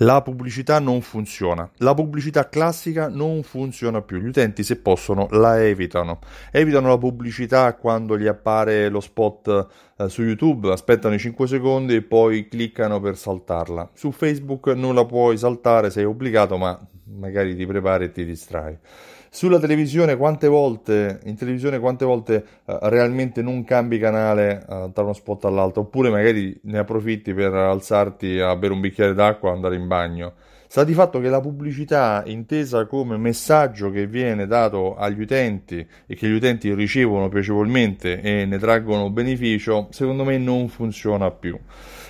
La pubblicità non funziona, la pubblicità classica non funziona più, gli utenti se possono la evitano, evitano la pubblicità quando gli appare lo spot eh, su YouTube, aspettano i 5 secondi e poi cliccano per saltarla. Su Facebook non la puoi saltare, sei obbligato, ma magari ti prepari e ti distrai. Sulla televisione quante volte, in televisione quante volte uh, realmente non cambi canale uh, da uno spot all'altro, oppure magari ne approfitti per alzarti a bere un bicchiere d'acqua o andare in bagno. Sta di fatto che la pubblicità, intesa come messaggio che viene dato agli utenti e che gli utenti ricevono piacevolmente e ne traggono beneficio, secondo me non funziona più.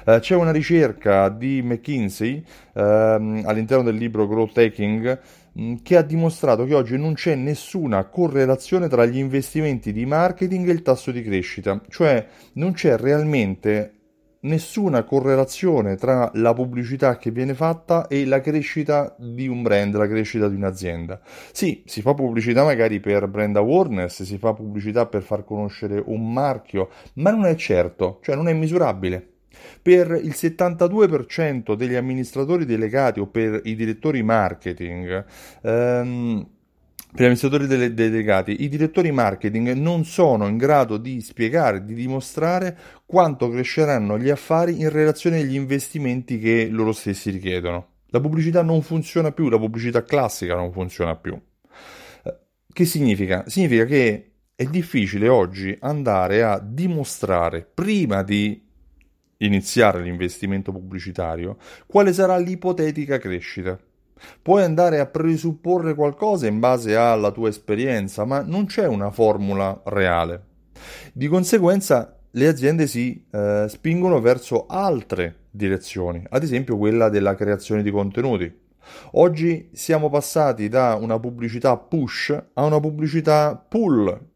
Uh, c'è una ricerca di McKinsey ehm, all'interno del libro Growth Hacking Mm, che ha dimostrato che oggi non c'è nessuna correlazione tra gli investimenti di marketing e il tasso di crescita, cioè non c'è realmente nessuna correlazione tra la pubblicità che viene fatta e la crescita di un brand, la crescita di un'azienda. Sì, si fa pubblicità magari per brand awareness, si fa pubblicità per far conoscere un marchio, ma non è certo, cioè non è misurabile. Per il 72% degli amministratori delegati o per i direttori marketing, ehm, per gli amministratori dele- delegati, i direttori marketing non sono in grado di spiegare, di dimostrare quanto cresceranno gli affari in relazione agli investimenti che loro stessi richiedono. La pubblicità non funziona più, la pubblicità classica non funziona più. Eh, che significa? Significa che è difficile oggi andare a dimostrare prima di iniziare l'investimento pubblicitario, quale sarà l'ipotetica crescita. Puoi andare a presupporre qualcosa in base alla tua esperienza, ma non c'è una formula reale. Di conseguenza le aziende si eh, spingono verso altre direzioni, ad esempio quella della creazione di contenuti. Oggi siamo passati da una pubblicità push a una pubblicità pull,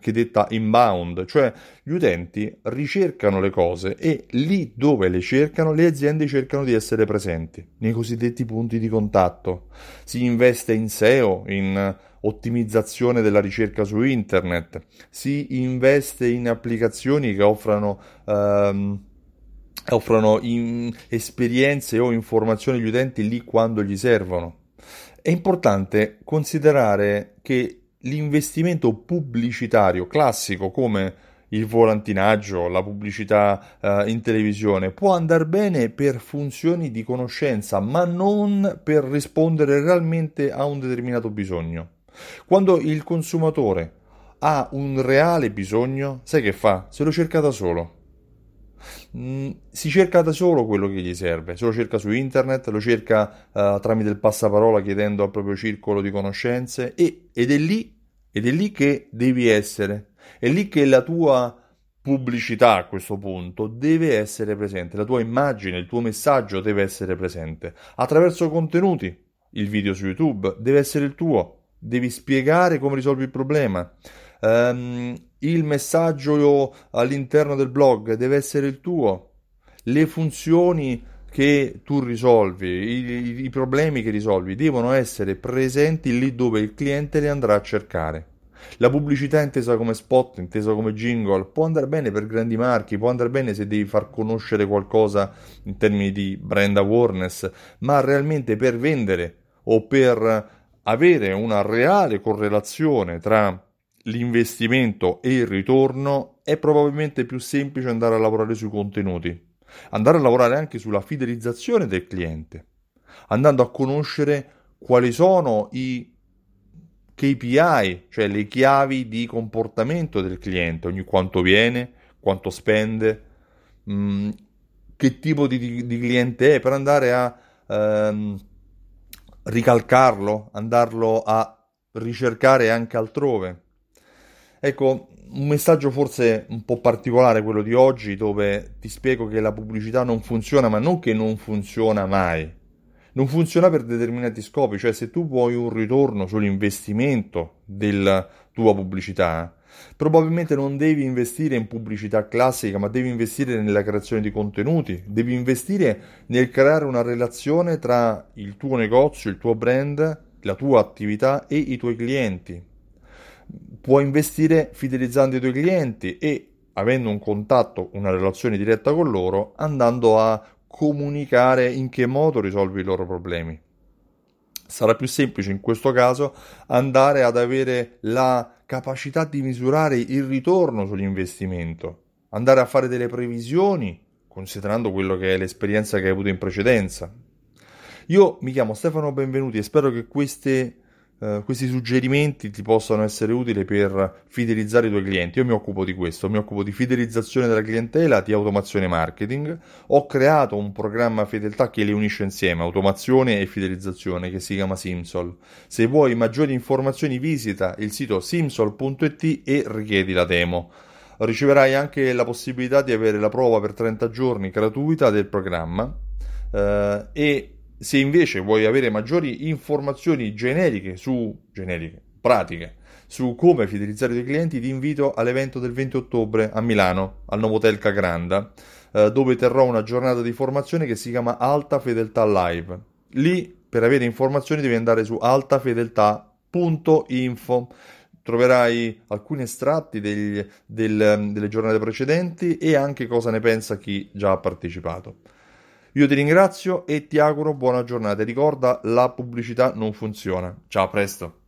che detta inbound, cioè gli utenti ricercano le cose e lì dove le cercano le aziende cercano di essere presenti, nei cosiddetti punti di contatto. Si investe in SEO, in ottimizzazione della ricerca su internet, si investe in applicazioni che offrano, ehm, offrono esperienze o informazioni agli utenti lì quando gli servono. È importante considerare che l'investimento pubblicitario classico come il volantinaggio, la pubblicità eh, in televisione può andare bene per funzioni di conoscenza, ma non per rispondere realmente a un determinato bisogno. Quando il consumatore ha un reale bisogno, sai che fa? Se lo cerca da solo. Mm, si cerca da solo quello che gli serve, se lo cerca su internet, lo cerca uh, tramite il passaparola chiedendo al proprio circolo di conoscenze e, ed è lì ed è lì che devi essere, è lì che la tua pubblicità a questo punto deve essere presente, la tua immagine, il tuo messaggio deve essere presente attraverso contenuti. Il video su YouTube deve essere il tuo, devi spiegare come risolvi il problema. Um, il messaggio all'interno del blog deve essere il tuo. Le funzioni che tu risolvi, i, i, problemi che risolvi devono essere presenti lì dove il cliente li andrà a cercare. La pubblicità intesa come spot, intesa come jingle, può andare bene per grandi marchi, può andare bene se devi far conoscere qualcosa in termini di brand awareness, ma realmente per vendere o per avere una reale correlazione tra l'investimento e il ritorno è probabilmente più semplice andare a lavorare sui contenuti andare a lavorare anche sulla fidelizzazione del cliente, andando a conoscere quali sono i KPI, cioè le chiavi di comportamento del cliente, ogni quanto viene, quanto spende, mm, che tipo di, di, cliente è, per andare a ehm, ricalcarlo, andarlo a ricercare anche altrove. Ecco, un messaggio forse un po' particolare quello di oggi dove ti spiego che la pubblicità non funziona, ma non che non funziona mai. Non funziona per determinati scopi, cioè se tu vuoi un ritorno sull'investimento della tua pubblicità, probabilmente non devi investire in pubblicità classica, ma devi investire nella creazione di contenuti, devi investire nel creare una relazione tra il tuo negozio, il tuo brand, la tua attività e i tuoi clienti puoi investire fidelizzando i tuoi clienti e avendo un contatto, una relazione diretta con loro, andando a comunicare in che modo risolvi i loro problemi. Sarà più semplice in questo caso andare ad avere la capacità di misurare il ritorno sull'investimento, andare a fare delle previsioni considerando quello che è l'esperienza che hai avuto in precedenza. Io mi chiamo Stefano Benvenuti e spero che queste Uh, questi suggerimenti ti possano essere utili per fidelizzare i tuoi clienti. Io mi occupo di questo, mi occupo di fidelizzazione della clientela, di automazione marketing. Ho creato un programma fedeltà che li unisce insieme, automazione e fidelizzazione, che si chiama Simsol. Se vuoi maggiori informazioni visita il sito simsol.it e richiedi la demo. Riceverai anche la possibilità di avere la prova per 30 giorni gratuita del programma uh, e se invece vuoi avere maggiori informazioni generiche su generiche, pratiche, su come fidelizzare i tuoi clienti, ti invito all'evento del 20 ottobre a Milano, al Novotel Cagranda, eh, dove terrò una giornata di formazione che si chiama Alta Fedeltà Live. Lì, per avere informazioni, devi andare su altafedeltà.info troverai alcuni estratti degli, del, delle giornate precedenti e anche cosa ne pensa chi già ha partecipato. Io ti ringrazio e ti auguro buona giornata. Ricorda, la pubblicità non funziona. Ciao, a presto.